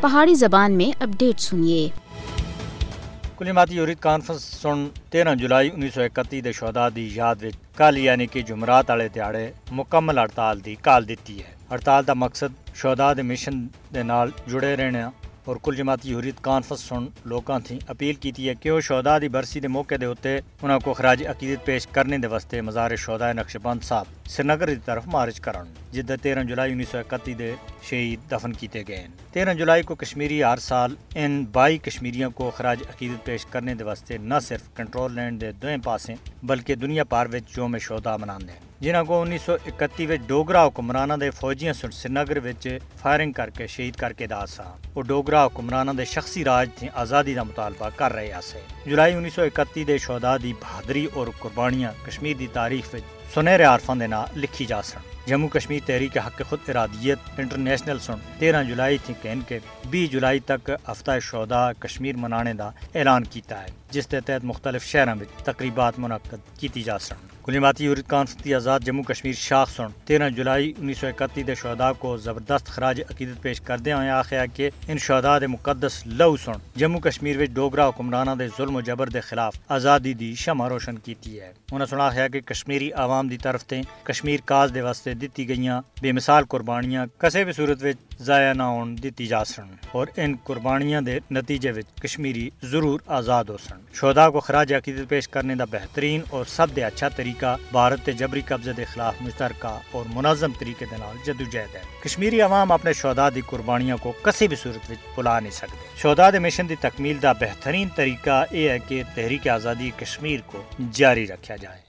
پہاڑی زبان میں اپڈیٹ سنیے۔ کلیماتی یورید کانفرنس سن تیرہ جولائی انیس سو اکتی دے شہدا دی یاد وچ کل یعنی کہ جمعرات والے دیہڑے مکمل ہڑتال دی کال دیتی ہے۔ ہڑتال دا مقصد شہدا دے مشن دے نال جڑے رہنا اور کل جماعتی یورید کانفرنس سن لوکاں تھی اپیل کیتی ہے کہ وہ شہدا دی برسی دے موقع دے ہوتے انہاں کو خراج عقیدت پیش کرنے دے واسطے مزار شہدا نقش بند صاحب سری نگر طرف مارچ کرن، جدہ تیرہ جولائی انیس سو اکتی دے شہید دفن کیتے گئے ہیں۔ تیرہ جولائی کو کشمیری ہر سال ان بائی کشمیریوں کو خراج عقیدت پیش کرنے دے واسطے نہ صرف کنٹرول لینڈ دے دوئیں پاسیں، بلکہ دنیا پار وچ یوم شہدا مناندے ہیں۔ جنہاں کو انیس سو اکتی وچ ڈوگرا حکمرانہ دے فوجیاں سن سری نگر وچ فائرنگ کر کے شہید کر کے دا سا ہاں۔ وہ ڈوگرا حکمرانہ دے شخصی راج تھی آزادی دا مطالبہ کر رہے آسے۔ جولائی انیس سو اکتی دے شہدا دی بہادری اور قربانیاں کشمیر دی تاریخ وچ سنہرے عارفان دے نا لکھی جا سن۔ جموں کشمیر تحریک حق خود ارادیت انٹرنیشنل سن۔ تیرہ جولائی تھی کہن کے بی جولائی تک ہفتہ شہدا کشمیر منانے دا اعلان کیتا ہے، جس کے تحت مختلف شہروں میں تقریبات منعقد کیتی جا سن۔ کلیماتی یورید کانفرنس آزاد جموں کشمیر شاخ سن۔ تیرہ جولائی انیس سو اکتی دے شہدا کو زبردست خراج عقیدت پیش کردے ہوئے آخیا کہ ان شہدا دے مقدس لو سن۔ جموں کشمیر وچ ڈوگرا حکمرانہ دے ظلم و جبر دے خلاف آزادی دی شمع روشن کیتی ہے۔ انہاں سنا ہے کہ کشمیری عوام دی طرف تے کشمیر کاز دے واسطے دتی گئیاں بے مثال قربانیاں کسے بھی صورت وچ ضائع نہ ہون دتی جا سن۔ اور ان قربانیاں دے نتیجے وچ کشمیری ضرور آزاد ہو سن۔ شہدا کو خراج عقیدت پیش کرنے دا بہترین اور سب دے اچھا طریقہ طریقہ بھارت تے جبری قبضے دے خلاف مشترکہ اور منظم طریقے دے نال جدوجہد ہے۔ کشمیری عوام اپنے شہدا دی قربانیاں کو کسی بھی صورت وچ بلا نہیں سکتے۔ شہدا دے مشن دی تکمیل دا بہترین طریقہ یہ ہے کہ تحریک آزادی کشمیر کو جاری رکھا جائے۔